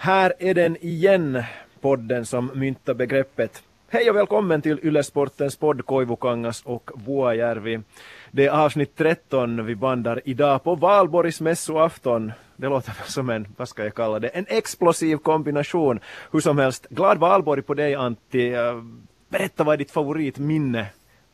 Här är den igen, podden som myntar begreppet. Hej och välkommen till Ylesportens podd Koivukangas och Vuojärvi. Det är avsnitt 13 vi bandar idag på Valborgs mässoafton. Det låter som en, vad ska jag kalla det, en explosiv kombination. Hur som helst, glad valborg på dig Antti. Berätta vad är ditt favoritminne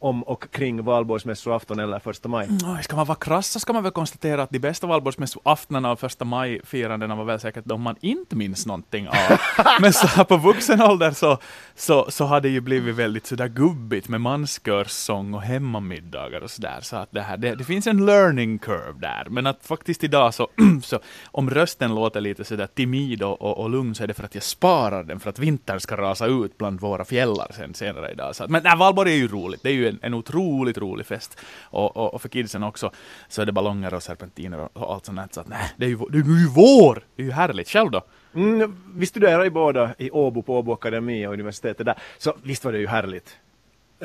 om och kring valborgsmässoafton eller första maj? Mm, ska man vara krass så ska man väl konstatera att de bästa valborgsmässoaftnarna och första maj-firandena var väl säkert de man inte minns någonting av. Men så här på vuxen ålder så, så, så har det ju blivit väldigt sådär gubbigt med manskörsång och hemmamiddagar och sådär. Så att det, här, det, det, finns en learning curve där. Men att faktiskt idag så, så om rösten låter lite sådär timid och, och, och lugn så är det för att jag sparar den för att vintern ska rasa ut bland våra fjällar sen senare idag. Så att, men nej, valborg är ju roligt. Det är ju en, en otroligt rolig fest. Och, och, och, för kidsen också så är det ballonger och serpentiner och allt sånt Så att nej, det är ju, det är ju vår! Det är ju härligt. Själv då? Mm, vi studerar ju båda i Åbo på Åbo Akademi och universitetet där. Så visst var det ju härligt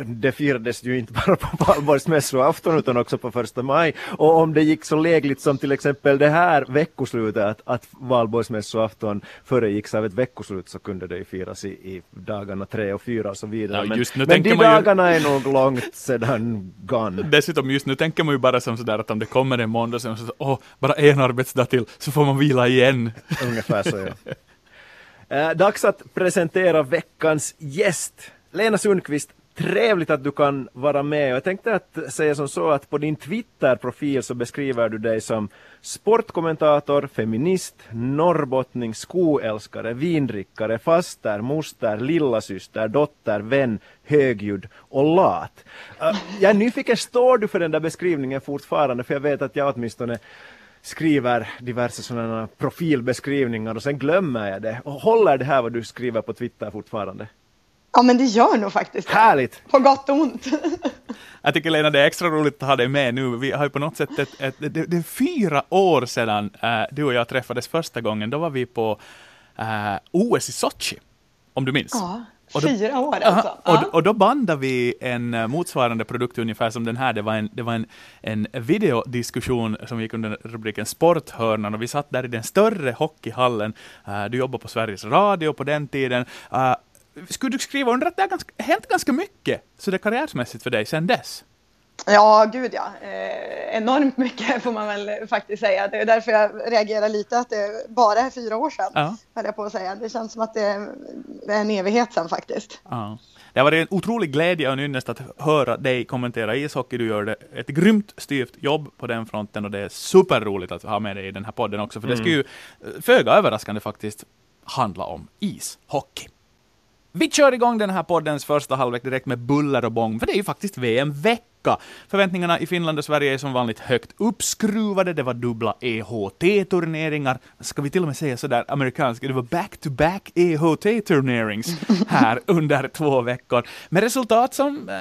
det firades ju inte bara på valborgsmässoafton utan också på första maj. Och om det gick så lägligt som till exempel det här veckoslutet att, att valborgsmässoafton föregicks av ett veckoslut så kunde det ju firas i, i dagarna tre och fyra och så vidare. Ja, men, men de dagarna ju... är nog långt sedan gone. Dessutom just nu tänker man ju bara som sådär att om det kommer en måndag så, så åh, bara en arbetsdag till så får man vila igen. Ungefär så ja. Eh, dags att presentera veckans gäst. Lena Sundqvist trevligt att du kan vara med. Jag tänkte att säga som så att på din Twitter-profil så beskriver du dig som sportkommentator, feminist, norrbottning, skoälskare, vindrickare, faster, moster, lillasyster, dotter, vän, högljudd och lat. Äh, jag är nyfiken, står du för den där beskrivningen fortfarande? För jag vet att jag åtminstone skriver diverse sådana profilbeskrivningar och sen glömmer jag det. Och håller det här vad du skriver på Twitter fortfarande? Ja, men det gör nog faktiskt Härligt! På gott och ont. Jag tycker Lena, det är extra roligt att ha dig med nu. Vi har ju på något sätt ett, ett, det, det är fyra år sedan äh, du och jag träffades första gången. Då var vi på äh, OS i Sochi, om du minns. Ja. Då, Fyra år alltså. Aha, och, och, då bandade vi en eh, motsvarande produkt ungefär som den här. Det var en, det var en, en videodiskussion som gick under rubriken Sporthörnan och vi satt där i den större hockeyhallen. Uh, du jobbade på Sveriges Radio på den tiden. Uh, skulle du skriva under att det har ganska, hänt ganska mycket så det karriärsmässigt för dig sedan dess? Ja, gud ja. Eh, enormt mycket får man väl faktiskt säga. Det är därför jag reagerar lite att det bara är fyra år sedan, ja. jag på att säga. Det känns som att det är en evighet sedan faktiskt. Ja. Det har varit en otrolig glädje och en ynnest att höra dig kommentera ishockey. Du gör ett grymt styvt jobb på den fronten och det är superroligt att ha med dig i den här podden också, för mm. det ska ju eh, föga överraskande faktiskt handla om ishockey. Vi kör igång den här poddens första halvlek direkt med buller och bång, för det är ju faktiskt VM-vecka. Förväntningarna i Finland och Sverige är som vanligt högt uppskruvade, det var dubbla EHT-turneringar. Ska vi till och med säga sådär amerikanskt, det var back-to-back EHT-turnerings här under två veckor. Med resultat som eh,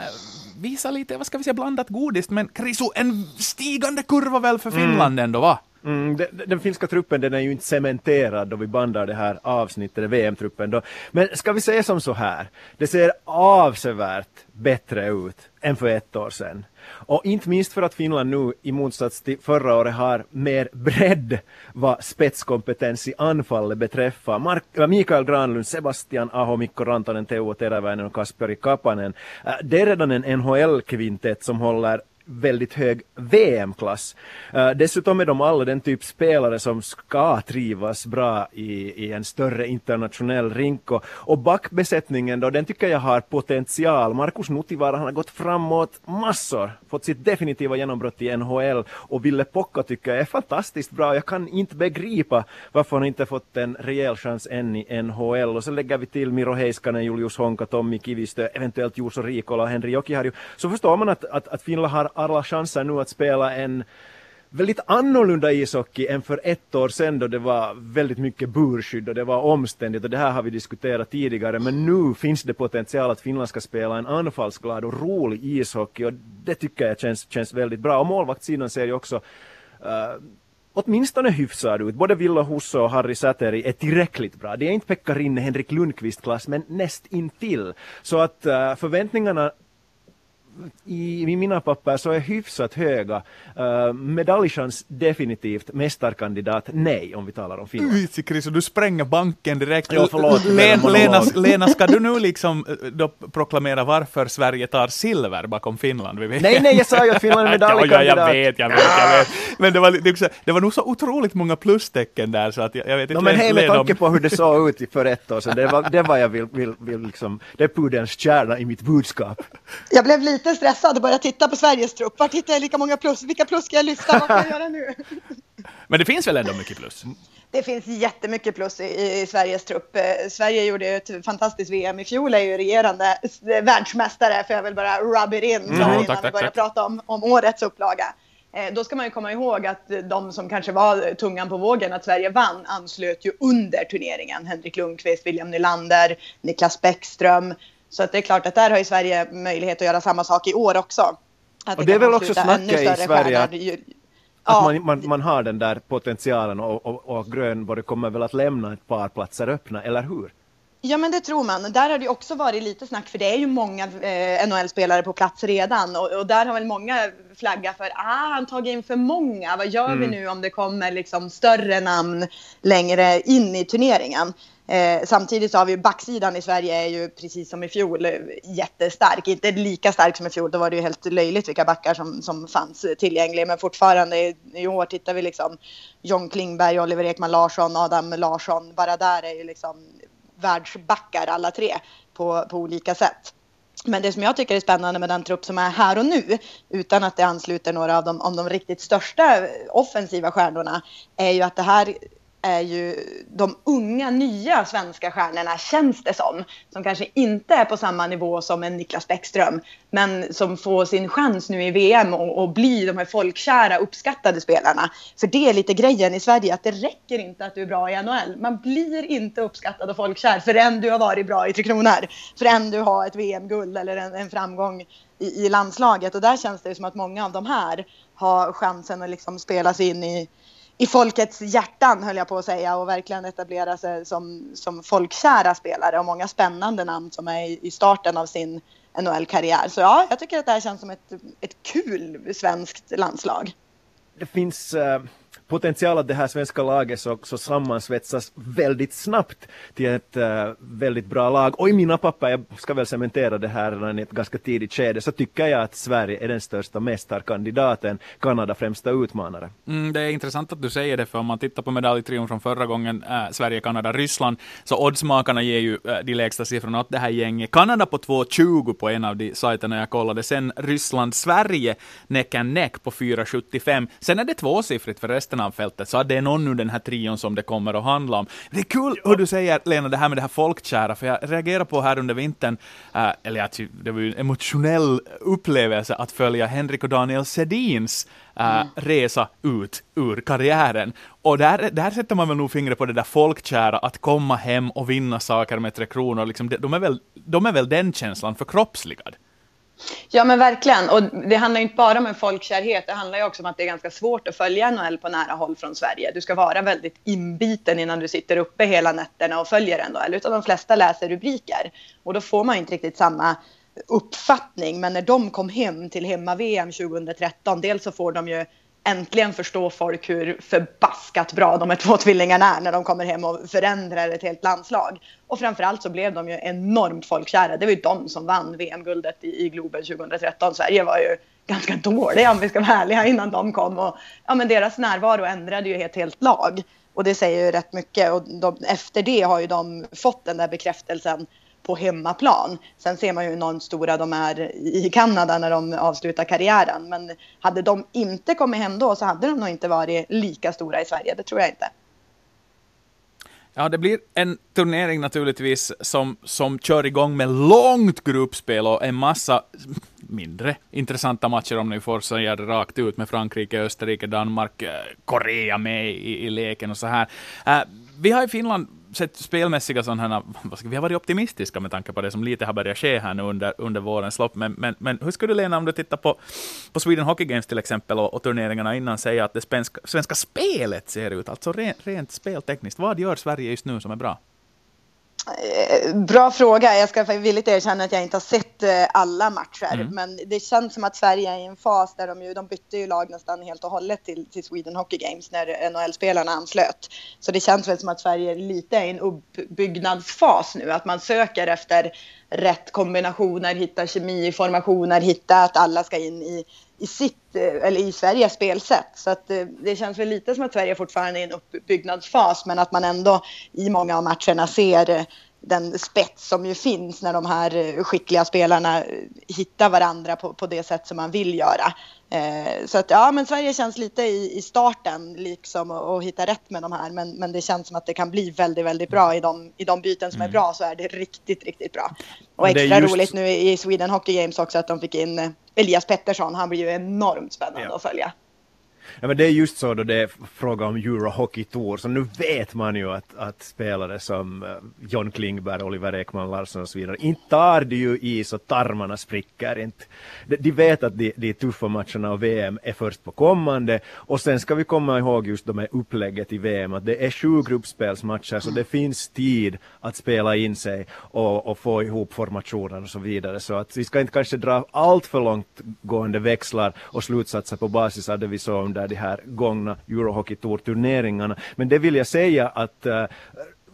visar lite, vad ska vi säga, blandat godis, men Krisu, en stigande kurva väl för Finland mm. ändå, va? Mm, den, den, finska truppen den är ju inte cementerad då vi bandar det här avsnittet, VM-truppen då. Men ska vi säga som så här, det ser avsevärt bättre ut än för ett år sedan. Och inte minst för att Finland nu i motsats till förra året har mer bredd vad spetskompetens i anfallet beträffar. Mark äh, Mikael Granlund, Sebastian Aho, Mikko Rantanen, Teuvo Teräväinen och Kasperi Kapanen. Äh, det är redan en NHL-kvintett som håller väldigt hög VM-klass. Uh, eh, dessutom är de alla den typ spelare som ska trivas bra i, i en större internationell rink och, och backbesättningen då, den tycker jag har potential. Markus Nutivaara han har gått framåt massor, fått sitt definitiva genombrott i NHL och Ville Pocka tycker jag är fantastiskt bra. Jag kan inte begripa varför han inte fått en rejäl chans än i NHL och så lägger vi till Miro Heiskanen, Julius Honka, Tommy Kivistö, eventuellt Juuso Riikola och Henri Jokiharju. Så förstår man att, att, att Finland har alla chanser nu att spela en väldigt annorlunda ishockey än för ett år sedan då det var väldigt mycket burskydd och det var omständigt och det här har vi diskuterat tidigare men nu finns det potential att Finland ska spela en anfallsglad och rolig ishockey och det tycker jag känns, känns väldigt bra och målvaktssidan ser ju också uh, åtminstone hyfsad ut. Både Villa Husso och Harry Säteri är tillräckligt bra. Det är inte Pekka Rinne, Henrik Lundqvist-klass, men näst intill. Så att uh, förväntningarna i, i mina papper så är hyfsat höga. Uh, medaljchans definitivt, mästarkandidat nej om vi talar om Finland. Vitsi Chris, du spränger banken direkt. Ja, förlåt, Lena, Lena, Lena, ska du nu liksom eh, då proklamera varför Sverige tar silver bakom Finland? Nej, nej, jag sa ju att Finland är medaljkandidat. ja, jag vet, jag vet, jag vet. Men det var, det, det var nog så otroligt många plustecken där så att jag, jag vet inte. No, men hej, med tanke på hur det såg ut för ett år sedan, det var, det var jag vill, vill, vill liksom, det är pudelns kärna i mitt budskap. Jag blev lite stressad och började titta på Sveriges trupp. Var hittar jag lika många plus? Vilka plus ska jag lyfta? Vad ska jag göra nu? Men det finns väl ändå mycket plus? Det finns jättemycket plus i, i Sveriges trupp. Eh, Sverige gjorde ett fantastiskt VM i fjol, är ju regerande världsmästare, för jag vill bara rub it in så här mm, innan tack, vi börjar tack. prata om, om årets upplaga. Eh, då ska man ju komma ihåg att de som kanske var tungan på vågen att Sverige vann anslöt ju under turneringen. Henrik Lundqvist, William Nylander, Niklas Bäckström. Så att det är klart att där har ju Sverige möjlighet att göra samma sak i år också. Att och det är väl också snacka i Sverige att, att ja. man, man, man, har den där potentialen och, och, och Grönborg kommer väl att lämna ett par platser öppna, eller hur? Ja, men det tror man. Där har det också varit lite snack, för det är ju många eh, NHL-spelare på plats redan och, och, där har väl många flaggat för, ah, han tagit in för många. Vad gör mm. vi nu om det kommer liksom större namn längre in i turneringen? Eh, samtidigt så har vi backsidan i Sverige är ju precis som i fjol jättestark. Inte lika stark som i fjol, då var det ju helt löjligt vilka backar som, som fanns tillgängliga. Men fortfarande i, i år tittar vi liksom John Klingberg, Oliver Ekman Larsson, Adam Larsson. Bara där är ju liksom världsbackar alla tre på, på olika sätt. Men det som jag tycker är spännande med den trupp som är här och nu, utan att det ansluter några av de, om de riktigt största offensiva stjärnorna, är ju att det här är ju de unga nya svenska stjärnorna känns det som. Som kanske inte är på samma nivå som en Niklas Bäckström. Men som får sin chans nu i VM och, och bli de här folkkära uppskattade spelarna. För det är lite grejen i Sverige att det räcker inte att du är bra i NHL. Man blir inte uppskattad och folkkär förrän du har varit bra i Tre Kronor. Förrän du har ett VM-guld eller en, en framgång i, i, landslaget. Och där känns det som att många av de här har chansen att liksom spela sig in i i folkets hjärtan höll jag på att säga och verkligen etablera sig som, som folkkära spelare och många spännande namn som är i starten av sin NHL-karriär. Så ja, jag tycker att det här känns som ett, ett kul svenskt landslag. Det finns uh potential att det här svenska laget så, så sammansvetsas väldigt snabbt till ett äh, väldigt bra lag. Och i mina papper, jag ska väl cementera det här redan i ett ganska tidigt skede, så tycker jag att Sverige är den största mästarkandidaten, Kanada främsta utmanare. Mm, det är intressant att du säger det, för om man tittar på medaljtrion från förra gången, äh, Sverige, Kanada, Ryssland, så oddsmakarna ger ju äh, de lägsta siffrorna åt det här gänget. Kanada på 2,20 på en av de sajterna jag kollade, sen Ryssland, Sverige neck and neck på 4,75. Sen är det tvåsiffrigt för resten av fältet, så att det är någon ur den här trion som det kommer att handla om. Det är kul hur du säger, Lena, det här med det här folkkära, för jag reagerar på här under vintern, äh, eller att det var ju en emotionell upplevelse att följa Henrik och Daniel Sedins äh, mm. resa ut ur karriären. Och där, där sätter man väl nog fingret på det där folkkära, att komma hem och vinna saker med Tre Kronor. Liksom, de, är väl, de är väl den känslan förkroppsligad. Ja men verkligen. Och det handlar inte bara om en folkkärhet. Det handlar ju också om att det är ganska svårt att följa NHL på nära håll från Sverige. Du ska vara väldigt inbiten innan du sitter uppe hela nätterna och följer NHL. Utan de flesta läser rubriker. Och då får man inte riktigt samma uppfattning. Men när de kom hem till hemma-VM 2013, dels så får de ju äntligen förstår folk hur förbaskat bra de här två tvillingarna är när de kommer hem och förändrar ett helt landslag. Och framförallt så blev de ju enormt folkkära. Det var ju de som vann VM-guldet i, i Globen 2013. Sverige var ju ganska dåliga om vi ska vara ärliga innan de kom. Och, ja, men deras närvaro ändrade ju ett helt lag. Och det säger ju rätt mycket. Och de, efter det har ju de fått den där bekräftelsen på hemmaplan. Sen ser man ju hur enormt stora de är i Kanada när de avslutar karriären. Men hade de inte kommit hem då så hade de nog inte varit lika stora i Sverige. Det tror jag inte. Ja, det blir en turnering naturligtvis som, som kör igång med långt gruppspel och en massa mindre intressanta matcher om ni får säga det rakt ut med Frankrike, Österrike, Danmark, eh, Korea med i, i leken och så här. Uh, vi har i Finland sett spelmässiga sådana här, vi har varit optimistiska med tanke på det som lite har börjat ske här nu under, under vårens lopp. Men, men, men hur skulle du Lena, om du tittar på, på Sweden Hockey Games till exempel och, och turneringarna innan, säga att det svenska, svenska spelet ser ut, alltså rent, rent speltekniskt. Vad gör Sverige just nu som är bra? Eh, bra fråga. Jag ska villigt erkänna att jag inte har sett eh, alla matcher. Mm. Men det känns som att Sverige är i en fas där de, ju, de bytte ju lag nästan helt och hållet till, till Sweden Hockey Games när NHL-spelarna anslöt. Så det känns väl som att Sverige lite är i en uppbyggnadsfas nu. Att man söker efter rätt kombinationer, hitta kemi i formationer, hitta att alla ska in i, i sitt, eh, eller i Sveriges spelsätt. Så att eh, det känns väl lite som att Sverige fortfarande är i en uppbyggnadsfas men att man ändå i många av matcherna ser eh, den spets som ju finns när de här eh, skickliga spelarna eh, hittar varandra på, på det sätt som man vill göra. Eh, så att ja, men Sverige känns lite i, i starten liksom och, hitta rätt med de här. Men, men det känns som att det kan bli väldigt, väldigt bra i de, i de byten som mm. är bra så är det riktigt, riktigt bra. Och extra just... roligt nu i Sweden Hockey Games också att de fick in eh, Elias Pettersson. Han blir ju enormt spännande ja. att följa. Ja men det är just så då det är fråga om Euro Hockey Tour, så nu vet man ju att, att spelare som eh, John Klingberg, Oliver Ekman Larsson och så vidare, inte tar det ju i så tarmarna spricker inte. De, de vet att de, de tuffa matcherna och VM är först på kommande och sen ska vi komma ihåg just de här upplägget i VM att det är sju gruppspelsmatcher så det finns tid att spela in sig och, och få ihop formationen och så vidare så att vi ska inte kanske dra allt för långt gående växlar och slutsatser på basis av det vi såg under de här gångna Eurohockey Tour-turneringarna. Men det vill jag säga att uh,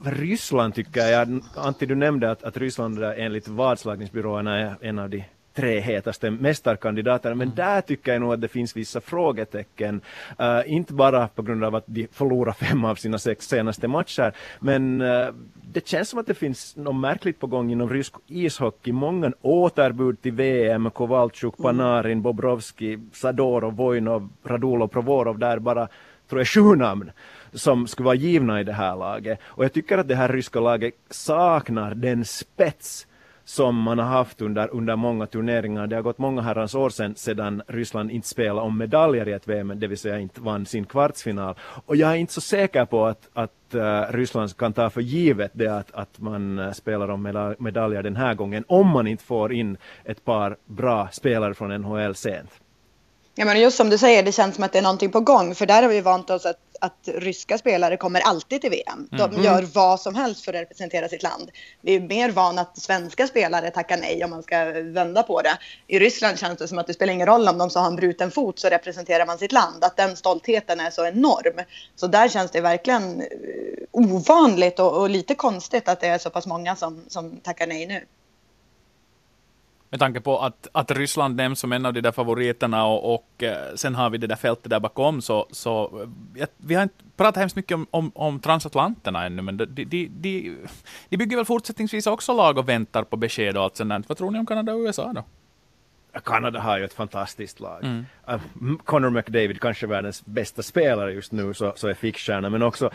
Ryssland tycker jag, Antti du nämnde att, att Ryssland enligt vadslagningsbyråerna är en av de tre hetaste mästarkandidaterna. Men mm. där tycker jag nog att det finns vissa frågetecken. Uh, inte bara på grund av att de förlorar fem av sina sex senaste matcher. Men uh, det känns som att det finns något märkligt på gång inom rysk ishockey. Många återbud till VM, Kovalchuk, mm. Panarin, Bobrovski, Sadorov, Vojnov, Radulov, Provorov, där bara tror jag sju namn som skulle vara givna i det här laget. Och jag tycker att det här ryska laget saknar den spets som man har haft under, under många turneringar. Det har gått många herrans år sedan, sedan Ryssland inte spelade om medaljer i ett VM, det vill säga inte vann sin kvartsfinal. Och jag är inte så säker på att, att uh, Ryssland kan ta för givet det att, att man eh, spelar om medaljer den här gången, om man inte får in ett par bra spelare från NHL sent. Ja, men just som du säger, det känns som att det är någonting på gång. För där har vi vant oss att, att ryska spelare kommer alltid till VM. De mm. gör vad som helst för att representera sitt land. Vi är mer vana att svenska spelare tackar nej om man ska vända på det. I Ryssland känns det som att det spelar ingen roll om de så har en bruten fot så representerar man sitt land. Att den stoltheten är så enorm. Så där känns det verkligen eh, ovanligt och, och lite konstigt att det är så pass många som, som tackar nej nu med tanke på att, att Ryssland nämns som en av de där favoriterna och, och eh, sen har vi det där fältet där bakom så, så eh, vi har inte pratat hemskt mycket om, om, om transatlanterna ännu men de, de, de, de bygger väl fortsättningsvis också lag och väntar på besked och allt sånt Vad tror ni om Kanada och USA då? Kanada har ju ett fantastiskt lag. Mm. Uh, Connor McDavid, kanske världens bästa spelare just nu, så, så är fickstjärna, men också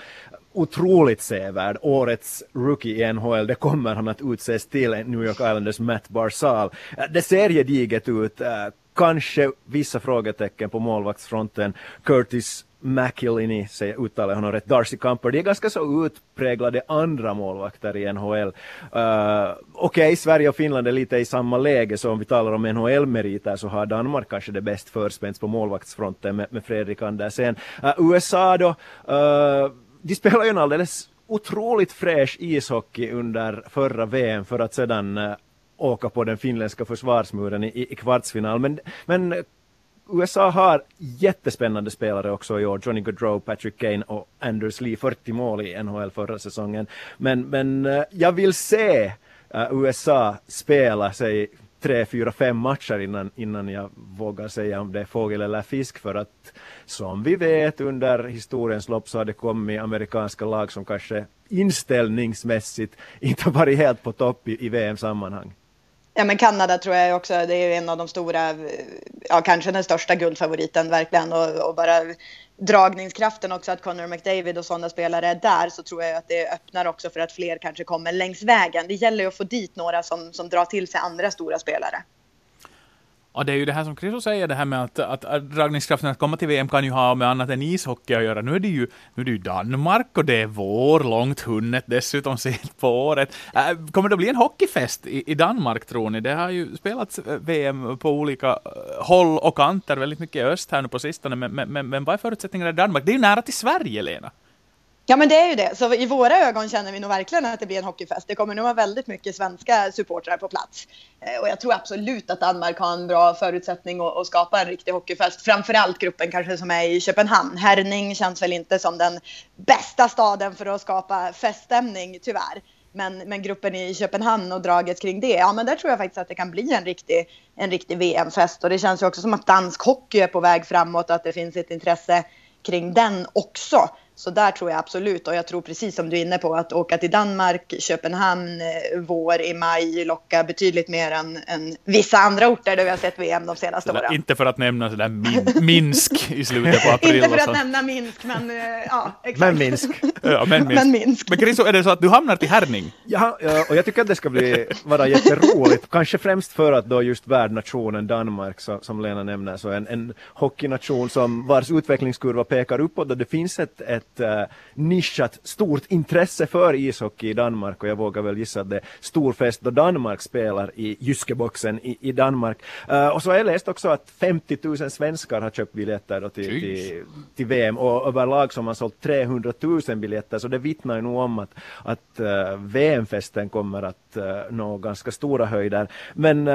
otroligt sevärd. Årets rookie i NHL, det kommer han att utses till New York Islanders Matt Barzal. Uh, det ser gediget ut. Uh, kanske vissa frågetecken på målvaktsfronten. Curtis McIlhenny, säger uttalar honom rätt, Darcy Camper, de är ganska så utpräglade andra målvakter i NHL. Uh, eh, Okej, okay, Sverige och Finland är lite i samma läge, så om vi talar om NHL-meriter så har Danmark kanske det bäst förspänts på målvaktsfronten med, med Fredrik Andersen. Uh, USA då, uh, de spelar ju en alldeles otroligt fräsch ishockey under förra VM för att sedan åka på den finländska försvarsmuren i, i kvartsfinal. Men, men USA har jättespännande spelare också i år. Johnny Gaudreau, Patrick Kane och Anders Lee. 40 mål i NHL förra säsongen. Men, men eh, jag vill se eh, USA spela sig tre, fyra, fem matcher innan, innan jag vågar säga om det är fågel eller fisk för att som vi vet under historiens lopp så har det kommit amerikanska lag som kanske inställningsmässigt inte varit helt på topp i, i VM-sammanhang. Ja, men Kanada tror jag också, det är en av de stora, ja kanske den största guldfavoriten verkligen och, och bara dragningskraften också att Connor McDavid och sådana spelare är där så tror jag att det öppnar också för att fler kanske kommer längs vägen. Det gäller ju att få dit några som, som drar till sig andra stora spelare. Ja, det är ju det här som Chriso säger, det här med att, att, dragningskraften att komma till VM kan ju ha med annat än ishockey att göra. Nu är det ju, nu är det ju Danmark och det är vår, långt hunnet dessutom sent på året. Äh, kommer det bli en hockeyfest i, i Danmark tror ni? Det har ju spelats eh, VM på olika eh, håll och kanter, väldigt mycket i öst här nu på sistone, men, men, men, men vad är förutsättningarna i Danmark? Det är ju nära till Sverige, Lena. Ja, men det är ju det. Så i våra ögon känner vi nog verkligen att det blir en hockeyfest. Det kommer nog vara väldigt mycket svenska supportrar på plats. Eh, och jag tror absolut att Danmark har en bra förutsättning att, att skapa en riktig hockeyfest. Framförallt gruppen kanske som är i Köpenhamn. Herning känns väl inte som den bästa staden för att skapa feststämning, tyvärr. Men, men gruppen i Köpenhamn och draget kring det, ja men där tror jag faktiskt att det kan bli en riktig, en riktig VM-fest. Och det känns ju också som att dansk hockey är på väg framåt, och att det finns ett intresse kring den också. Så där tror jag absolut och jag tror precis som du är inne på att åka till Danmark, Köpenhamn, eh, vår i maj lockar betydligt mer än, än vissa andra orter där vi har sett VM de senaste åren. Inte för att nämna sådär min, Minsk i slutet på april. inte för att nämna Minsk, men uh, ja, exakt. Men Minsk. ja, men Minsk. Men, Minsk. men Chriso, är det så att du hamnar till Herning? Ja, och jag tycker att det ska bli, vara jätteroligt, kanske främst för att då just värdnationen Danmark, så, som Lena nämner, så en, en hockeynation som vars utvecklingskurva pekar uppåt och det finns ett, ett uh, nischat stort intresse för ishockey i Danmark och jag vågar väl gissa att det är stor fest då Danmark spelar i Jyskeboxen i, i Danmark. Uh, och så har jag läst också att 50 000 svenskar har köpt biljetter till, till, till, VM och överlag som har sålt 300 000 biljetter så det vittnar ju nog om att, att uh, VM-festen kommer att uh, nå ganska stora höjder. Men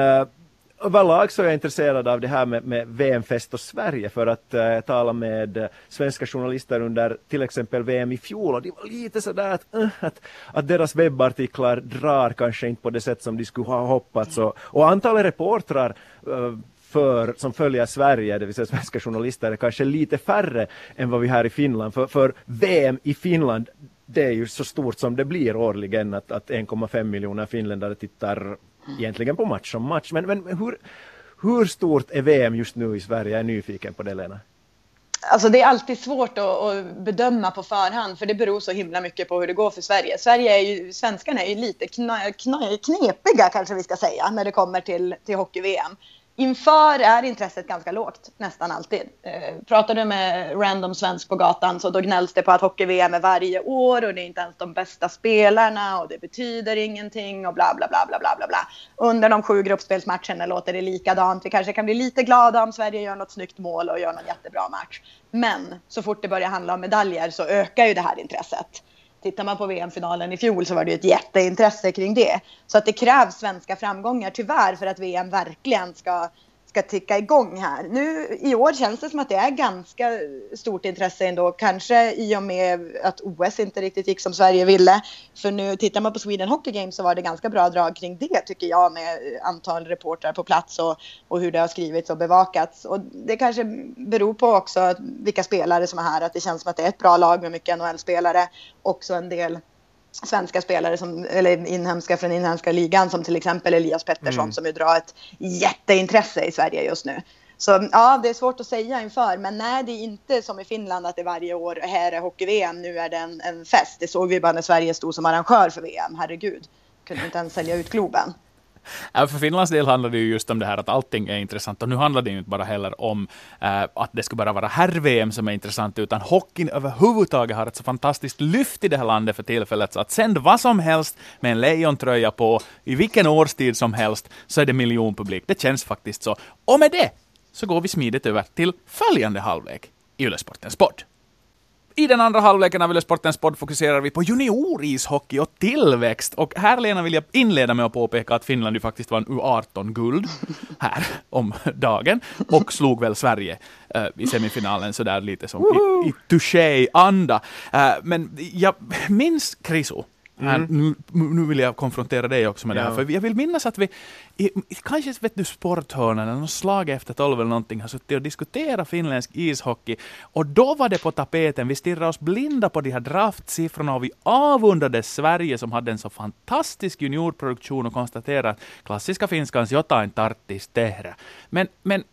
överlag så är jag intresserad av det här med, med VM-fest och Sverige för att eh, uh, tala med eh, svenska journalister under till exempel VM i fjol och det var lite sådär att, uh, att, att deras webbartiklar drar kanske inte på det sätt som de skulle ha hoppats och, och antalet reportrar uh, för, som följer Sverige, det vill säga svenska journalister, är kanske lite färre än vad vi har i Finland. För, för VM i Finland, det är ju så stort som det blir årligen att, att 1,5 miljoner finländare tittar egentligen på match som match. Men, men hur, hur stort är VM just nu i Sverige? Jag är nyfiken på det Lena. Alltså det är alltid svårt att, att, bedöma på förhand för det beror så himla mycket på hur det går för Sverige. Sverige är ju, svenskarna är ju lite kna, kna, knepiga kanske vi ska säga när det kommer till, till hockey-VM. Inför är intresset ganska lågt, nästan alltid. Eh, pratar du med random svensk på gatan så då gnälls det på att hockey-VM är varje år och det är inte ens de bästa spelarna och det betyder ingenting och bla bla bla bla bla bla. bla. Under de sju gruppspelsmatcherna låter det likadant. Vi kanske kan bli lite glada om Sverige gör något snyggt mål och gör någon jättebra match. Men så fort det börjar handla om medaljer så ökar ju det här intresset. Tittar man på VM-finalen i fjol så var det ju ett jätteintresse kring det. Så att det krävs svenska framgångar tyvärr för att VM verkligen ska ska ticka igång här. Nu i år känns det som att det är ganska stort intresse ändå, kanske i och med att OS inte riktigt gick som Sverige ville. För nu tittar man på Sweden Hockey Games så var det ganska bra drag kring det tycker jag med antal reportrar på plats och, och hur det har skrivits och bevakats. Och det kanske beror på också vilka spelare som är här, att det känns som att det är ett bra lag med mycket NHL-spelare, också en del svenska spelare som, eller inhemska från inhemska ligan som till exempel Elias Pettersson mm. som ju drar ett jätteintresse i Sverige just nu. Så ja, det är svårt att säga inför, men nej, det är inte som i Finland att det varje år, här är hockey-VM, nu är det en, en fest. Det såg vi bara när Sverige stod som arrangör för VM, herregud. Kunde inte ens sälja ut Globen. För Finlands del handlar det ju just om det här att allting är intressant. Och nu handlar det ju inte bara heller om äh, att det ska bara vara herr-VM som är intressant, utan hockeyn överhuvudtaget har ett så fantastiskt lyft i det här landet för tillfället, så att sända vad som helst med en lejontröja på, i vilken årstid som helst, så är det miljonpublik. Det känns faktiskt så. Och med det så går vi smidigt över till följande halvlek i Ylesportens podd. I den andra halvleken av Sportens podd fokuserar vi på juniorishockey och tillväxt. Och här, Lena, vill jag inleda med att påpeka att Finland ju faktiskt vann U18-guld här om dagen och slog väl Sverige uh, i semifinalen sådär lite som i, i touché-anda. Uh, men jag minns Krisu Mm. Nu, nu vill jag konfrontera dig också med ja. det här, för jag vill minnas att vi, i, kanske vet du sporthörnan eller något slag efter tolv eller någonting, har suttit och diskuterat finländsk ishockey, och då var det på tapeten, vi stirrade oss blinda på de här draftsiffrorna och vi avundade Sverige som hade en så fantastisk juniorproduktion och konstaterade att klassiska finskans jotain tarttis tehdä. Men, men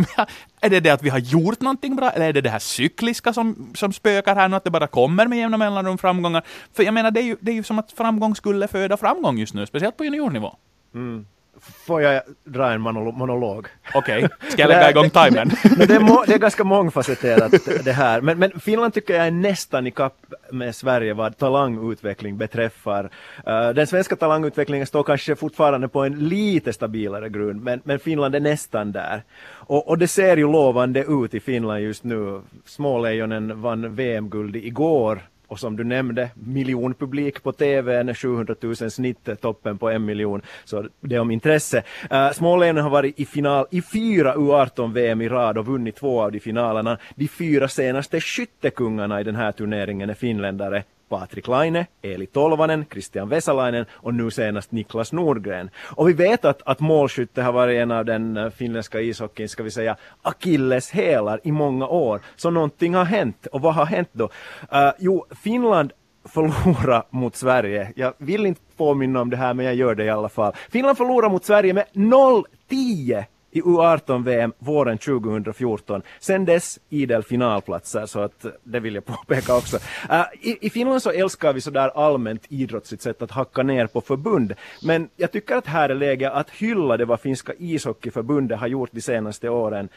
är det det att vi har gjort någonting bra, eller är det det här cykliska som, som spökar här nu, att det bara kommer med jämna mellanrum framgångar? För jag menar, det är ju, det är ju som att framgång skulle föda framgång just nu, speciellt på juniornivå. Mm. Får jag dra en monolog? Okej, okay. ska jag lägga igång timern? det, är det är ganska mångfacetterat det här, men, men Finland tycker jag är nästan i kapp med Sverige vad talangutveckling beträffar. Uh, den svenska talangutvecklingen står kanske fortfarande på en lite stabilare grund, men, men Finland är nästan där. Och, och det ser ju lovande ut i Finland just nu. Smålejonen vann VM-guld igår och som du nämnde, miljonpublik på TV, 700 000 snitt, toppen på en miljon, så det är om intresse. Eh, uh, Smålänen har varit i final i fyra U18-VM i rad och vunnit två av de finalerna. De fyra senaste skyttekungarna i den här turneringen är finländare Patrik Laine, Eli Tolvanen, Christian Vesalainen och nu senast Niklas Nordgren. Och vi vet att, att målskytte har varit en av den eh, finländska ishockeyns, ska vi säga, akilleshälar i många år. Så någonting har hänt. Och vad har hänt då? Uh, jo, Finland förlora mot Sverige. Jag vill inte påminna om det här men jag gör det i alla fall. Finland förlorar mot Sverige med 0-10 i U18-VM våren 2014. Sen dess idel finalplatser, så att eh, det vill jag påpeka också. Uh, i, i, Finland så älskar vi sådär allmänt idrottsligt sätt att hacka ner på förbund, men jag tycker att här är läge att hylla det vad finska ishockeyförbundet har gjort de senaste åren.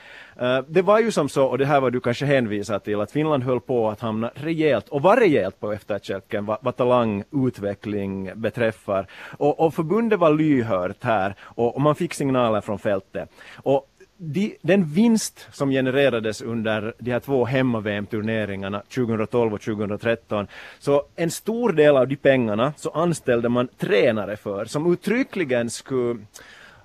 Uh, det var ju som så, och det här var du kanske hänvisar till, att Finland höll på att hamna rejält, och var rejält på efterkälken vad, vad talangutveckling beträffar. Och, och förbundet var lyhört här, och, och man fick signaler från fältet. Och de, den vinst som genererades under de här två hemma-VM-turneringarna 2012 och 2013, så en stor del av de pengarna så anställde man tränare för som uttryckligen skulle,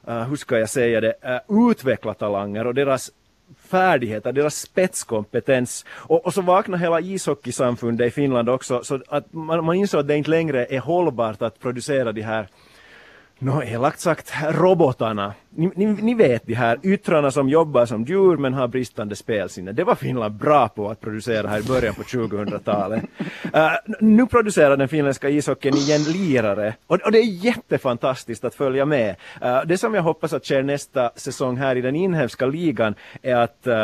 uh, hur ska jag säga det, uh, utveckla talanger och deras färdigheter, deras spetskompetens. Och, och så vaknade hela ishockeysamfundet i Finland också, så att man, man insåg att det inte längre är hållbart att producera de här Nå, elakt sagt, robotarna. Ni, ni, ni, vet de här yttrarna som jobbar som djur men har bristande spelsinne. Det var Finland bra på att producera här i början på 2000-talet. Uh, äh, nu producerar den finländska ishockeyn igen lirare och, och, det är jättefantastiskt att följa med. Uh, det som jag hoppas att sker nästa säsong här i den inhemska ligan är att uh,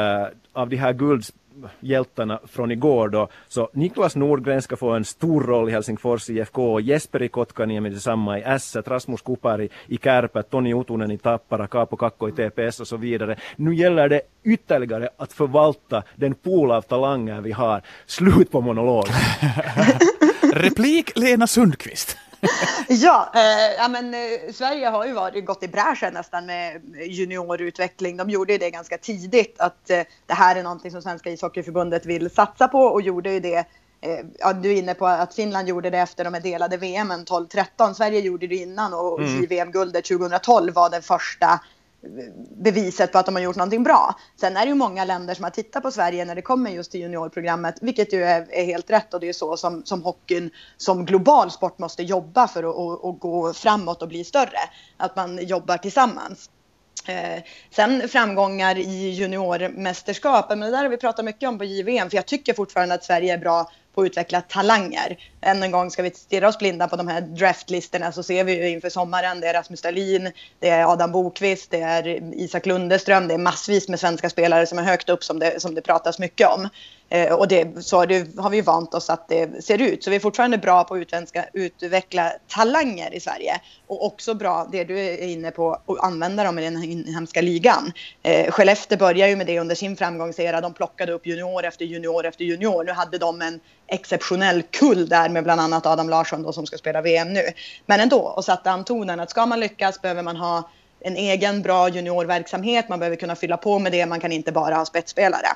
av de här gulds hjältarna från igår då. Så Niklas Nordgren ska få en stor roll i Helsingfors IFK, Jesper i Kotkaniemi detsamma i Ässet, Rasmus Kupari i Kärpät, Toni Utunen i Tappara, Kaapo Kakko i TPS och så vidare. Nu gäller det ytterligare att förvalta den pool av talanger vi har. Slut på monolog. Replik Lena Sundqvist. ja, eh, ja, men eh, Sverige har ju varit, gått i bräschen nästan med juniorutveckling. De gjorde det ganska tidigt att eh, det här är någonting som Svenska ishockeyförbundet vill satsa på och gjorde ju det eh, Ja, du är inne på att Finland gjorde det efter de delade VM 12-13. Sverige gjorde det innan och mm. JVM-guldet 2012 var den första beviset på att de har gjort någonting bra. Sen är det ju många länder som har tittat på Sverige när det kommer just till juniorprogrammet, vilket ju är, är helt rätt och det är så som, som hockeyn som global sport måste jobba för att och, och gå framåt och bli större. Att man jobbar tillsammans. Eh, sen framgångar i juniormästerskapen, men det där har vi pratat mycket om på JVM, för jag tycker fortfarande att Sverige är bra på att utveckla talanger. Än en gång ska vi stirra oss blinda på de här draftlistorna så ser vi ju inför sommaren, det är Rasmus Dahlin, det är Adam Bokvist, det är Isak Lundeström, det är massvis med svenska spelare som är högt upp som det, som det pratas mycket om. Eh, och det, så det, har vi vant oss att det ser ut. Så vi är fortfarande bra på att utveckla, talanger i Sverige. Och också bra, det du är inne på, att använda dem i den inhemska ligan. Eh, Skellefteå började ju med det under sin framgångsera. De plockade upp junior efter junior efter junior. Nu hade de en exceptionell kull där med bland annat Adam Larsson då, som ska spela VM nu. Men ändå, och satte han tonen att ska man lyckas behöver man ha en egen bra juniorverksamhet. Man behöver kunna fylla på med det. Man kan inte bara ha spetsspelare.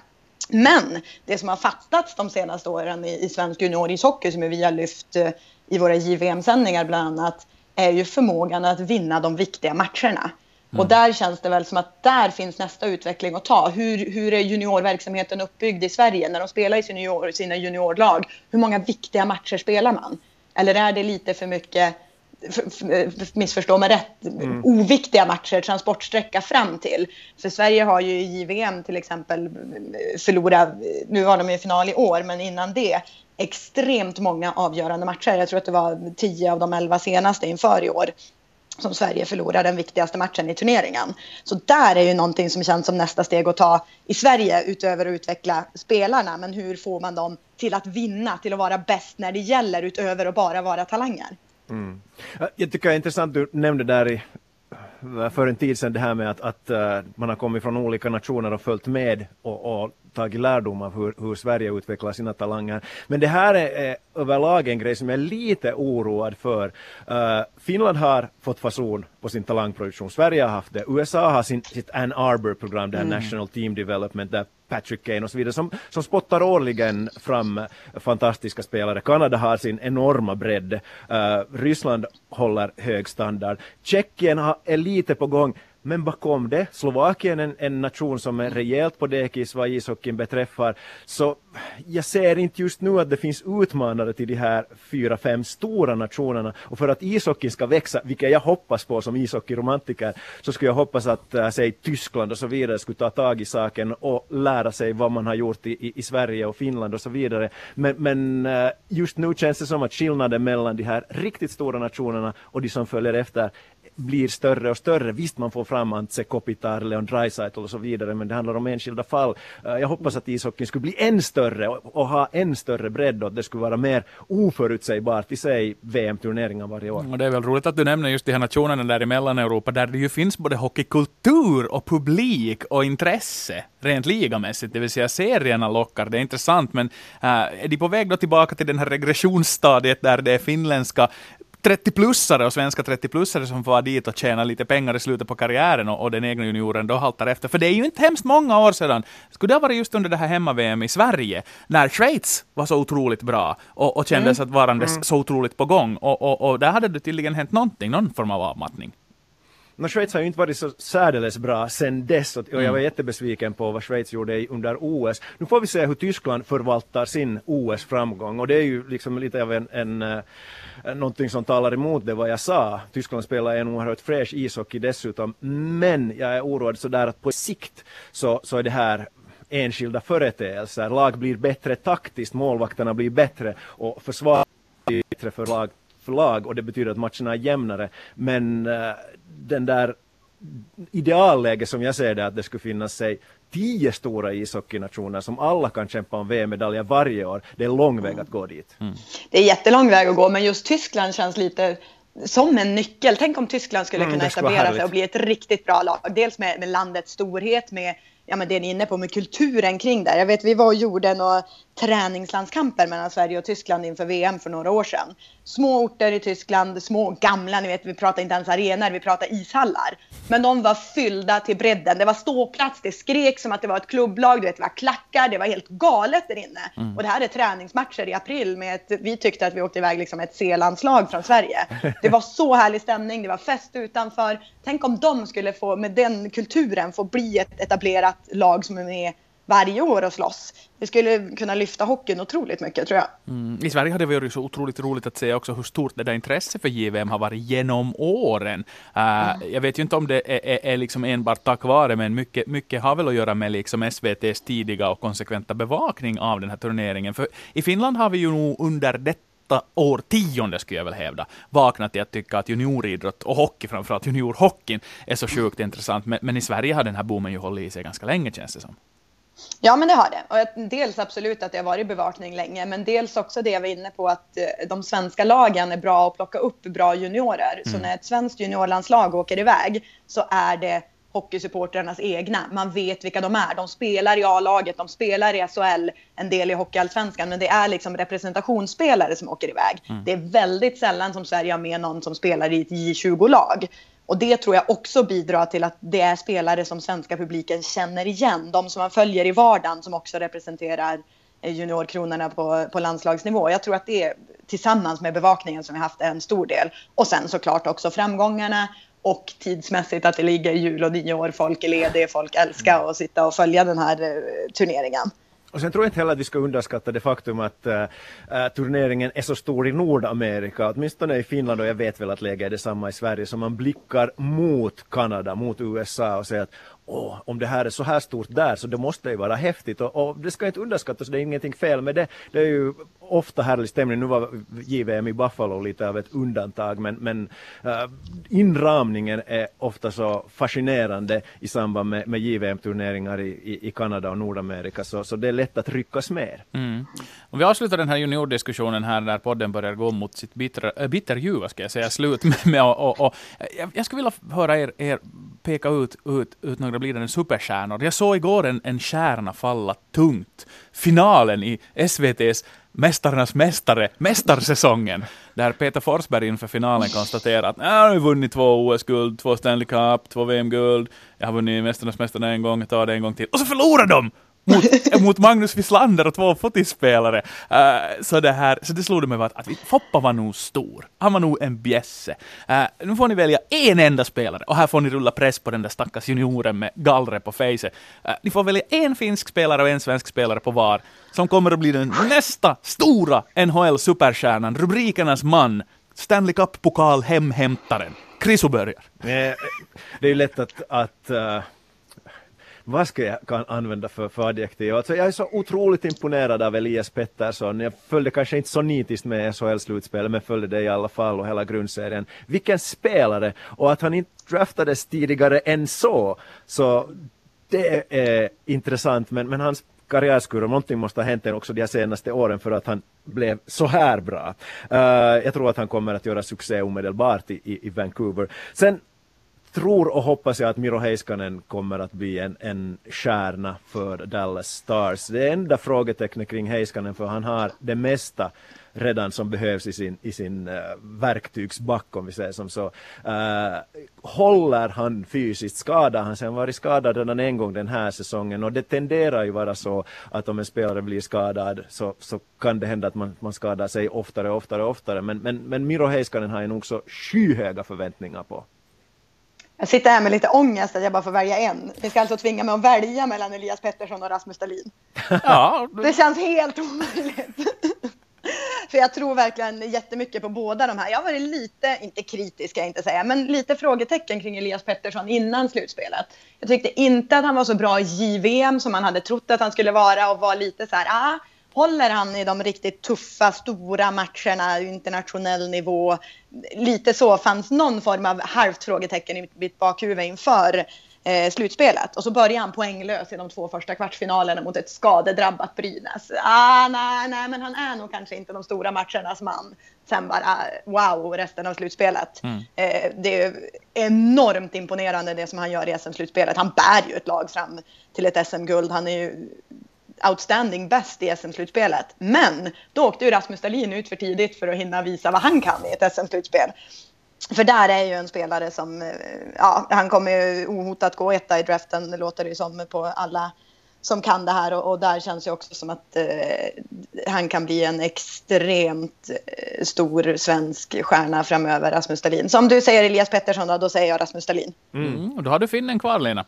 Men det som har fattats de senaste åren i, i svensk juniorishockey som vi har lyft eh, i våra JVM-sändningar bland annat är ju förmågan att vinna de viktiga matcherna. Mm. Och där känns det väl som att där finns nästa utveckling att ta. Hur, hur är juniorverksamheten uppbyggd i Sverige när de spelar i senior, sina juniorlag? Hur många viktiga matcher spelar man? Eller är det lite för mycket missförstå mig rätt, mm. oviktiga matcher, transportsträcka fram till. För Sverige har ju i JVM till exempel förlorat, nu var de i final i år, men innan det extremt många avgörande matcher. Jag tror att det var tio av de elva senaste inför i år som Sverige förlorar den viktigaste matchen i turneringen. Så där är ju någonting som känns som nästa steg att ta i Sverige utöver att utveckla spelarna. Men hur får man dem till att vinna, till att vara bäst när det gäller utöver att bara vara talanger? Mm. Jag tycker det är intressant du nämnde där i, för en tid sedan det här med att, att eh, man har kommit från olika nationer och följt med och, och tagit lärdom av hur, hur Sverige utvecklar sina talanger. Men det här är, är överlag en grej som jag är lite oroad för. Uh, Finland har fått fason på sin talangproduktion. Sverige har haft det. USA har sin, sitt Ann Arbor-program, det här mm. National Team Development, där Patrick Kane och så vidare, som, som spottar årligen fram fantastiska spelare. Kanada har sin enorma bredd. Uh, Ryssland håller hög standard. Tjeckien har, är lite på gång. Men bakom det, Slovakien en, en nation som är rejält på dekis vad ishockeyn beträffar, så jag ser inte just nu att det finns utmanare till de här fyra, fem stora nationerna. Och för att ishockeyn ska växa, vilket jag hoppas på som ishockeyromantiker, så skulle jag hoppas att äh, säg Tyskland och så vidare skulle ta tag i saken och lära sig vad man har gjort i, i, i Sverige och Finland och så vidare. Men, men äh, just nu känns det som att skillnaden mellan de här riktigt stora nationerna och de som följer efter blir större och större. Visst, man får fram Antse Kopitar, Leon Draisaitl och så vidare, men det handlar om enskilda fall. Eh, jag hoppas att ishockeyn skulle bli än större och, och ha än större bredd och att det skulle vara mer oförutsägbart i sig VM-turneringar varje år. Och det är väl roligt att du nämner just de här nationerna där i Mellaneuropa, där det ju finns både hockeykultur och publik och intresse rent ligamässigt, det vill säga serierna lockar, det är intressant, men äh, är de på väg då tillbaka till den här regressionsstadiet där det är finländska 30-plussare och svenska 30-plussare som får dit och tjäna lite pengar i slutet på karriären och, och, den egna junioren då haltar efter. För det är ju inte hemskt många år sedan, skulle det ha varit just under det här hemma-VM i Sverige, när Schweiz var så otroligt bra och, och kändes mm. att varandes mm. så otroligt på gång. Och, och, och där hade det tydligen hänt någonting, någon form av avmattning. Men Schweiz har ju inte varit så särdeles bra sen dess och jag var mm. jättebesviken på vad Schweiz gjorde under OS. Nu får vi se hur Tyskland förvaltar sin OS-framgång och det är ju liksom lite av en, en uh, någonting som talar emot det vad jag sa. Tyskland spelar en oerhört fräsch ishockey dessutom, men jag är oroad sådär att på sikt så, så är det här enskilda företeelser. Lag blir bättre taktiskt, målvakterna blir bättre och försvaret blir bättre för lag, för lag och det betyder att matcherna är jämnare. Men uh, den där idealläge som jag ser det att det skulle finnas sig tio stora ishockeynationer som alla kan kämpa om VM-medaljer varje år. Det är lång väg att gå dit. Mm. Det är jättelång väg att gå, men just Tyskland känns lite som en nyckel. Tänk om Tyskland skulle mm, kunna etablera sig och bli ett riktigt bra lag. Dels med, med landets storhet, med ja, men det ni är inne på med kulturen kring det. Jag vet vi var och gjorde några träningslandskamper mellan Sverige och Tyskland inför VM för några år sedan. Små orter i Tyskland, små gamla, ni vet vi pratar inte ens arenor, vi pratar ishallar. Men de var fyllda till bredden. Det var ståplats, det skrek som att det var ett klubblag, du vet det var klackar, det var helt galet där inne. Mm. Och det här är träningsmatcher i april med ett, vi tyckte att vi åkte iväg liksom ett C-landslag från Sverige. Det var så härlig stämning, det var fest utanför. Tänk om de skulle få, med den kulturen, få bli ett etablerat lag som är med varje år och slåss. Det skulle kunna lyfta hockeyn otroligt mycket tror jag. Mm. I Sverige har det varit så otroligt roligt att se också hur stort det där intresset för JVM har varit genom åren. Uh, mm. Jag vet ju inte om det är, är, är, liksom enbart tack vare, men mycket, mycket har väl att göra med liksom SVTs tidiga och konsekventa bevakning av den här turneringen. För i Finland har vi ju nog under detta årtionde, skulle jag väl hävda, vaknat till att tycka att junioridrott och hockey, framförallt juniorhockeyn, är så sjukt intressant. Men, men, i Sverige har den här boomen ju hållit i sig ganska länge, känns det som. Ja, men det har det. Och dels absolut att det har varit bevakning länge, men dels också det jag var inne på att eh, de svenska lagen är bra att plocka upp bra juniorer. Mm. Så när ett svenskt juniorlandslag åker iväg så är det hockeysupportrarnas egna. Man vet vilka de är. De spelar i A-laget, de spelar i SHL, en del i Hockeyallsvenskan, men det är liksom representationsspelare som åker iväg. Mm. Det är väldigt sällan som Sverige har med någon som spelar i ett J20-lag. Och det tror jag också bidrar till att det är spelare som svenska publiken känner igen. De som man följer i vardagen som också representerar eh, juniorkronorna på, på landslagsnivå. Jag tror att det tillsammans med bevakningen som vi haft är en stor del. Och sen såklart också framgångarna och tidsmässigt att det ligger jul och nyår, folk är lediga, folk älskar att sitta och följa den här eh, turneringen. Och sen tror jag inte heller att vi ska underskatta det faktum att äh, turneringen är så stor i Nordamerika, åtminstone i Finland och jag vet väl att läget är detsamma i Sverige, så man blickar mot Kanada, mot USA och säger att Åh, om det här är så här stort där så det måste ju vara häftigt och, och det ska inte underskattas, det är ingenting fel med det. Det är ju ofta härlig stämning. Nu var JVM i Buffalo lite av ett undantag men, men uh, inramningen är ofta så fascinerande i samband med, med JVM-turneringar i, i, i, Kanada och Nordamerika så, så det är lätt att ryckas med. Mm. Om vi avslutar den här juniordiskussionen här när podden börjar gå mot sitt bittra, äh, bitterljuva ska jag säga, slut med, med och, och, och, jag, jag skulle vilja höra er, er peka ut, ut, ut några blivande superstjärnor. Jag såg igår en, en stjärna falla tungt. Finalen i SVTs Mästarnas mästare, mästarsäsongen, där Peter Forsberg inför finalen konstaterar att jag har vunnit två OS-guld, två Stanley Cup, två VM-guld, jag har vunnit Mästarnas mästare en gång, jag tar det en gång till, och så förlorar de! Mot, mot Magnus Wislander och två fotispelare. Uh, så, det här, så det slog mig att, att Foppa var nog stor. Han var nog en bjässe. Uh, nu får ni välja en enda spelare och här får ni rulla press på den där stackars junioren med gallret på fejset. Uh, ni får välja en finsk spelare och en svensk spelare på var som kommer att bli den nästa stora NHL-superstjärnan, rubrikernas man, Stanley Cup-pokal hemhämtaren. Krisu börjar. Eh, det är ju lätt att, att uh vad ska jag kan använda för, för adjektiv? Alltså jag är så otroligt imponerad av Elias Pettersson. Jag följde kanske inte så nitiskt med SHL-slutspelet, men följde det i alla fall och hela grundserien. Vilken spelare! Och att han inte draftades tidigare än så, så det är intressant, men, men hans karriärskurva, någonting måste ha hänt också de senaste åren för att han blev så här bra. Uh, jag tror att han kommer att göra succé omedelbart i, i, i Vancouver. Sen tror och hoppas jag att Miro Heiskanen kommer att bli en, en stjärna för Dallas Stars. Det enda frågetecknet kring Heiskanen för han har det mesta redan som behövs i sin, i sin uh, verktygsback om vi säger som så. Uh, håller han fysiskt, skadar han sig? Han varit skadad redan en gång den här säsongen och det tenderar ju vara så att om en spelare blir skadad så, så kan det hända att man, man skadar sig oftare och oftare och oftare. Men, men, men Miro Heiskanen har jag nog så skyhöga förväntningar på. Jag sitter här med lite ångest att jag bara får välja en. Ni ska alltså tvinga mig att välja mellan Elias Pettersson och Rasmus Dahlin. Ja. Det känns helt omöjligt. För jag tror verkligen jättemycket på båda de här. Jag har varit lite, inte kritisk ska jag inte säga, men lite frågetecken kring Elias Pettersson innan slutspelet. Jag tyckte inte att han var så bra i JVM som man hade trott att han skulle vara och var lite så här, ah, håller han i de riktigt tuffa, stora matcherna, internationell nivå? Lite så fanns någon form av halvt frågetecken i mitt bakhuvud inför eh, slutspelet. Och så börjar han poänglös i de två första kvartsfinalerna mot ett skadedrabbat Brynäs. Ah, nej, nej, men han är nog kanske inte de stora matchernas man. Sen bara wow, resten av slutspelet. Mm. Eh, det är enormt imponerande det som han gör i SM-slutspelet. Han bär ju ett lag fram till ett SM-guld. Han är ju outstanding bäst i SM-slutspelet. Men då åkte ju Rasmus Dahlin ut för tidigt för att hinna visa vad han kan i ett SM-slutspel. För där är ju en spelare som, eh, ja, han kommer ju ohotat gå etta i draften, det låter det ju som på alla som kan det här och, och där känns det också som att eh, han kan bli en extremt eh, stor svensk stjärna framöver, Rasmus Dahlin. Så om du säger Elias Pettersson då, då säger jag Rasmus Dahlin. Mm. Och då har du finnen kvar Lena.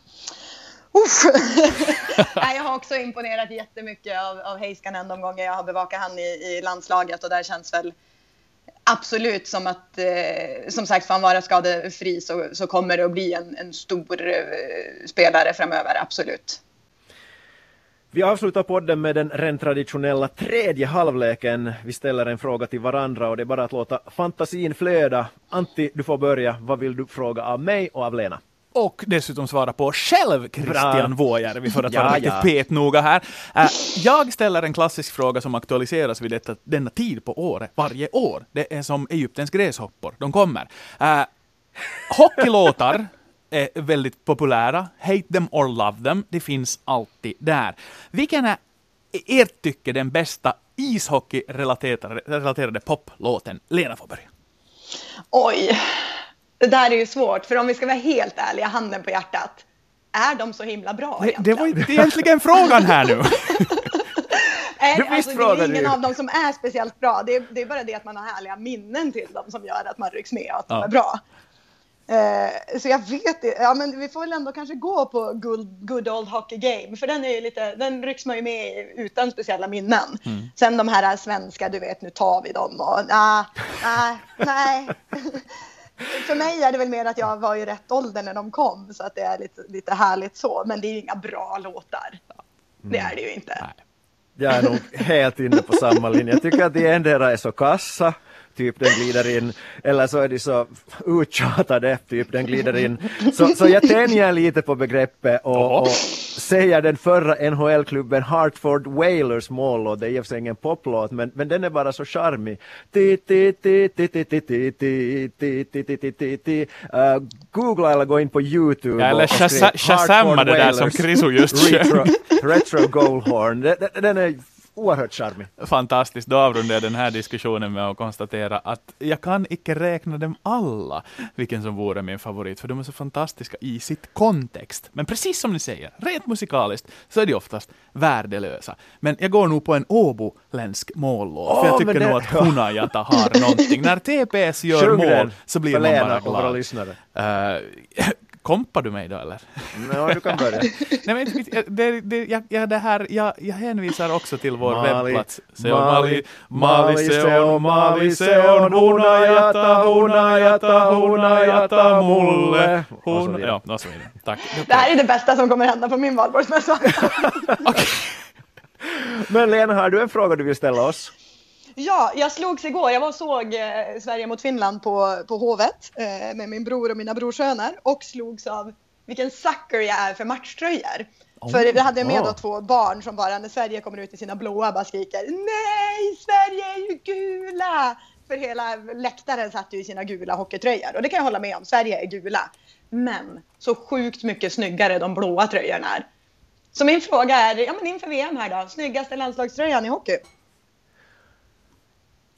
Nej, jag har också imponerat jättemycket av, av Heiskanen de gånger jag har bevakat han i, i landslaget och där känns väl absolut som att, eh, som sagt, får han vara skadefri så, så kommer det att bli en, en stor eh, spelare framöver, absolut. Vi avslutar podden med den rent traditionella tredje halvleken. Vi ställer en fråga till varandra och det är bara att låta fantasin flöda. Antti, du får börja. Vad vill du fråga av mig och av Lena? Och dessutom svara på själv Christian Vuojärvi för att ja, vara riktigt ja. petnoga här. Uh, jag ställer en klassisk fråga som aktualiseras vid detta, denna tid på året varje år. Det är som Egyptens gräshoppor, de kommer. Uh, hockeylåtar är väldigt populära. Hate them or love them, det finns alltid där. Vilken är ert tycke den bästa ishockey-relaterade poplåten? Lena får börja. Oj. Det där är ju svårt, för om vi ska vara helt ärliga, handen på hjärtat, är de så himla bra det, egentligen? Det var ju egentligen frågan här nu. är, alltså, det är ingen av dem som är speciellt bra. Det är, det är, bara det att man har härliga minnen till dem som gör att man rycks med och att ja. de är bra. Uh, så jag vet inte, ja men vi får väl ändå kanske gå på good, good old hockey game, för den är ju lite, den rycks man ju med i utan speciella minnen. Mm. Sen de här svenska, du vet, nu tar vi dem och nah, nah, nej. för mig är det väl mer att jag var i rätt ålder när de kom så att det är lite, lite härligt så. Men det är ju inga bra låtar. Det är det ju inte. Nej. Jag är nog helt inne på samma linje. Jag tycker att de endera är så kassa, typ den glider in, eller så är de så uttjatade, typ den glider in. Så, så jag tänjer lite på begreppet och, och säger den förra NHL-klubben Hartford Whalers mållåt. Det är i och för sig ingen poplåt, men, men den är bara så charmig. Googla eller gå in på YouTube. Ja, eller shasamma det där som Krisu just Retro, retro Goalhorn. Den är oerhört charmig. Fantastiskt, då avrundar jag den här diskussionen med att konstatera att jag kan icke räkna dem alla, vilken som vore min favorit, för de är så fantastiska i sitt kontext. Men precis som ni säger, rent musikaliskt så är de oftast värdelösa. Men jag går nog på en åboländsk mållåt, oh, för jag tycker det... nog att Hunajata har någonting. När TPS gör Sjung mål så blir man bara glad. Uh, Kompar du mig då eller? Ja, du kan börja. Nej, men, det, det, jag, jag, det här, jag, jag hänvisar också till vår Mali, webbplats. Seon, Mali, Mali, Seon, Mali, Seon, Hunajata, Hunajata, Hunajata, mulle. Hun, ja, och så vidare. Tack. Det här är det bästa som kommer hända på min valborgsmässa. okay. Men Lena, har du en fråga du vill ställa oss? Ja, jag slogs igår. Jag var och såg eh, Sverige mot Finland på, på Hovet eh, med min bror och mina brorsöner och slogs av vilken sucker jag är för matchtröjor. Oh, för vi hade med oh. två barn som bara när Sverige kommer ut i sina blåa bara skriker Nej, Sverige är ju gula! För hela läktaren satt ju i sina gula hockeytröjor och det kan jag hålla med om. Sverige är gula. Men så sjukt mycket snyggare de blåa tröjorna är. Så min fråga är, ja men inför VM här då, snyggaste landslagströjan i hockey?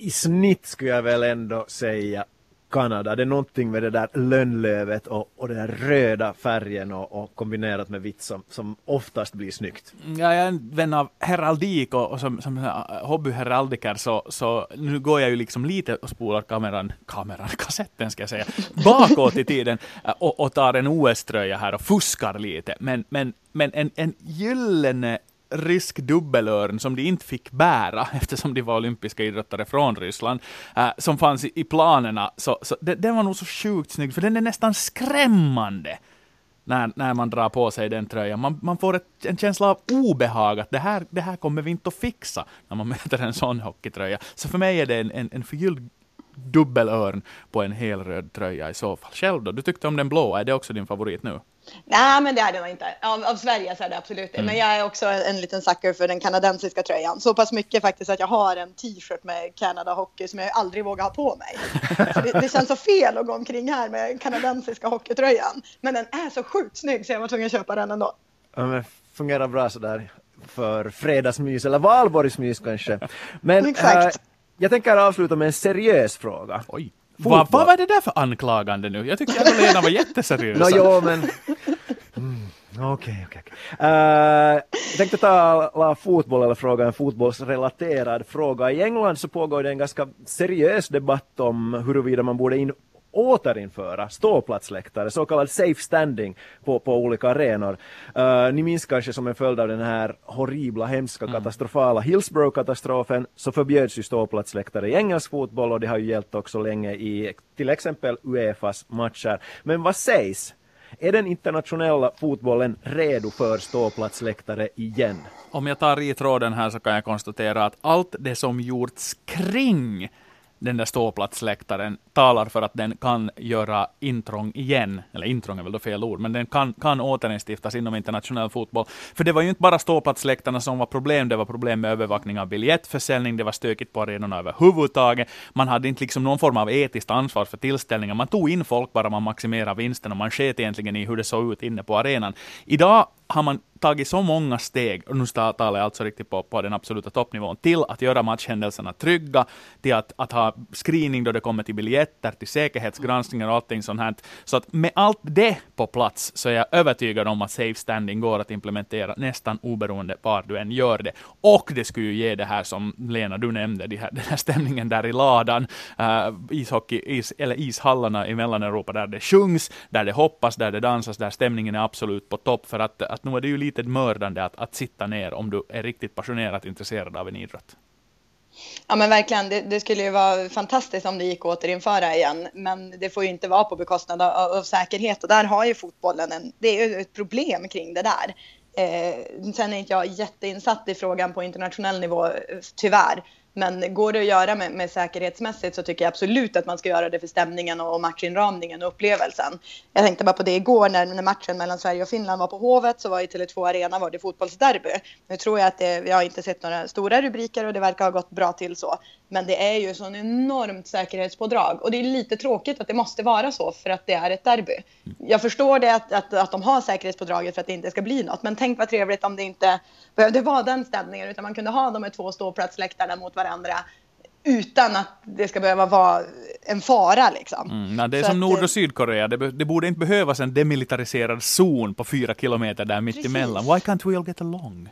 I snitt skulle jag väl ändå säga Kanada. Det är någonting med det där lönnlövet och, och den där röda färgen och, och, kombinerat med vitt som, som oftast blir snyggt. Ja, jag är en vän av heraldik och, och som, som eh, hobbyheraldiker så, så nu går jag ju liksom lite och spolar kameran, kameran, kassetten ska jag säga, bakåt i tiden eh, och, och tar en OS-tröja här och fuskar lite. Men, men, men en, en gyllene rysk dubbelörn som de inte fick bära eftersom de var olympiska idrottare från Ryssland, äh, som fanns i, i planerna. Så, så det, den var nog så sjukt snygg, för den är nästan skrämmande när, när man drar på sig den tröjan. Man, man får ett, en känsla av obehag, att det här, det här kommer vi inte att fixa när man möter en sån hockeytröja. Så för mig är det en, en, en förgylld dubbelörn på en helröd tröja i så fall. Själv då? Du tyckte om den blå, är det också din favorit nu? Nej, men det är det nog inte. Av, av Sverige så är det absolut det. Mm. Men jag är också en liten sucker för den kanadensiska tröjan. Så pass mycket faktiskt att jag har en t-shirt med Canada Hockey som jag aldrig vågar ha på mig. det, det, känns så fel att gå omkring här med kanadensiska hockeytröjan. Men den är så sjukt snygg så jag var tvungen att köpa den ändå. Ja, men fungerar bra sådär för fredagsmys eller valborgsmys kanske. Men Exakt. Äh, jag tänker avsluta med en seriös fråga. Oj. Vad va var det där för anklagande nu? Jag tyckte att Lena var jätteseriös. no, jo, men... Mm. Okej, okej. Jag tänkte ta fotboll eller fråga en fotbollsrelaterad fråga. I England så pågår det en ganska seriös debatt om huruvida man borde in återinföra ståplatsläktare, så kallad safe standing på, på olika arenor. Uh, ni minns kanske som en följd av den här horribla, hemska, mm. katastrofala Hillsborough-katastrofen så förbjöds ju ståplatsläktare i engelsk fotboll och det har ju gällt också länge i till exempel Uefas matcher. Men vad sägs? Är den internationella fotbollen redo för ståplatsläktare igen? Om jag tar i tråden här så kan jag konstatera att allt det som gjorts kring den där ståplatsläktaren talar för att den kan göra intrång igen. Eller intrång är väl då fel ord, men den kan, kan återinstiftas inom internationell fotboll. För det var ju inte bara ståplatsläktarna som var problem, det var problem med övervakning av biljettförsäljning, det var stökigt på arenorna överhuvudtaget. Man hade inte liksom någon form av etiskt ansvar för tillställningar. Man tog in folk bara man maximerade vinsten och man sket egentligen i hur det såg ut inne på arenan. Idag har man tagit så många steg, och nu talar jag alltså riktigt på, på den absoluta toppnivån, till att göra matchhändelserna trygga, till att, att ha screening då det kommer till biljetter, till säkerhetsgranskningar och allting sånt här. Så att med allt det på plats så är jag övertygad om att safe standing går att implementera nästan oberoende var du än gör det. Och det skulle ju ge det här som Lena, du nämnde, de här, den här stämningen där i ladan, uh, ishockey, is, eller ishallarna i Mellaneuropa där det sjungs, där det hoppas, där det dansas, där stämningen är absolut på topp. För att, att nu är det ju lite mördande att, att sitta ner om du är riktigt passionerat intresserad av en idrott. Ja men verkligen, det, det, skulle ju vara fantastiskt om det gick att återinföra igen. Men det får ju inte vara på bekostnad av, av säkerhet och där har ju fotbollen en, det är ju ett problem kring det där. Eh, sen är inte jag jätteinsatt i frågan på internationell nivå, eh, tyvärr. Men går det att göra med, med, säkerhetsmässigt så tycker jag absolut att man ska göra det för stämningen och matchinramningen och upplevelsen. Jag tänkte bara på det igår när, när matchen mellan Sverige och Finland var på Hovet så var i Tele2 Arena var det fotbollsderby. Nu tror jag att det, jag har inte sett några stora rubriker och det verkar ha gått bra till så. Men det är ju sån enormt säkerhetspådrag och det är lite tråkigt att det måste vara så för att det är ett derby. Jag förstår det att, att, att de har säkerhetspådraget för att det inte ska bli något, men tänk vad trevligt om det inte behövde vara den stämningen utan man kunde ha de här två ståplatsläktarna mot varandra utan att det ska behöva vara en fara. Liksom. Mm, nej, det är så som Nord och Sydkorea, det, det, borde inte behövas en demilitariserad zon på fyra kilometer där mitt emellan. Why can't we all get along?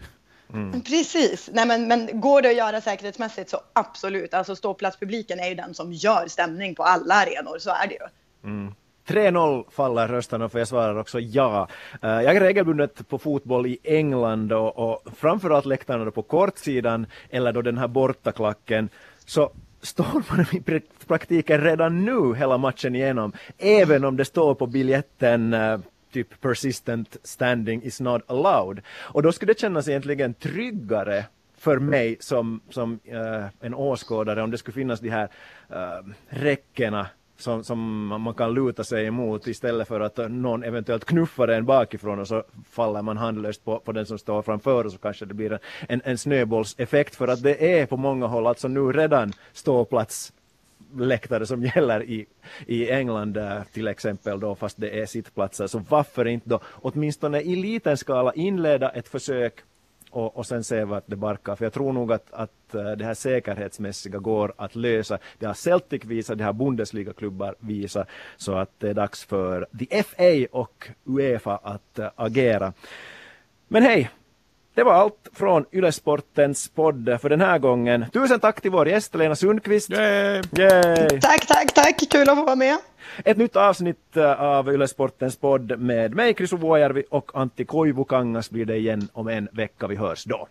Mm. Precis, Nej, men, men går det att göra säkerhetsmässigt så absolut. Alltså ståplatspubliken är ju den som gör stämning på alla arenor, så är det ju. Mm. 3-0 faller rösterna för jag svarar också ja. Eh, jag är regelbundet på fotboll i England och, och framförallt läktarna på kortsidan eller då den här bortaklacken så står man i praktiken redan nu hela matchen igenom även om det står på biljetten uh, typ persistent standing is not allowed. Och då skulle det kännas egentligen tryggare för mig som, som uh, en åskådare om det skulle finnas de här uh, räckena som, som man kan luta sig emot istället för att någon eventuellt knuffar en bakifrån och så faller man handlöst på, på den som står framför och så kanske det blir en, en snöbollseffekt för att det är på många håll alltså nu redan ståplats läktare som gäller i, i England eh, till exempel då fast det är sittplatser så varför inte då åtminstone i liten skala inleda ett försök och, och sen se vart det barkar. För jag tror nog att, att eh, det här säkerhetsmässiga går att lösa. Det har Celtic visat, det har Bundesliga-klubbar visat. Så att det är dags för the FA och Uefa att eh, agera. Men hej, det var allt från Ylesportens podd för den här gången. Tusen tack till vår gäst Lena Sundqvist. Yay! Yay! Tack, tack, tack. Kul att få vara med. Ett nytt avsnitt eh, av Ylesportens podd med mig, Chris Vuojärvi och Antti Koivukangas blir det igen om en vecka. Vi hörs då.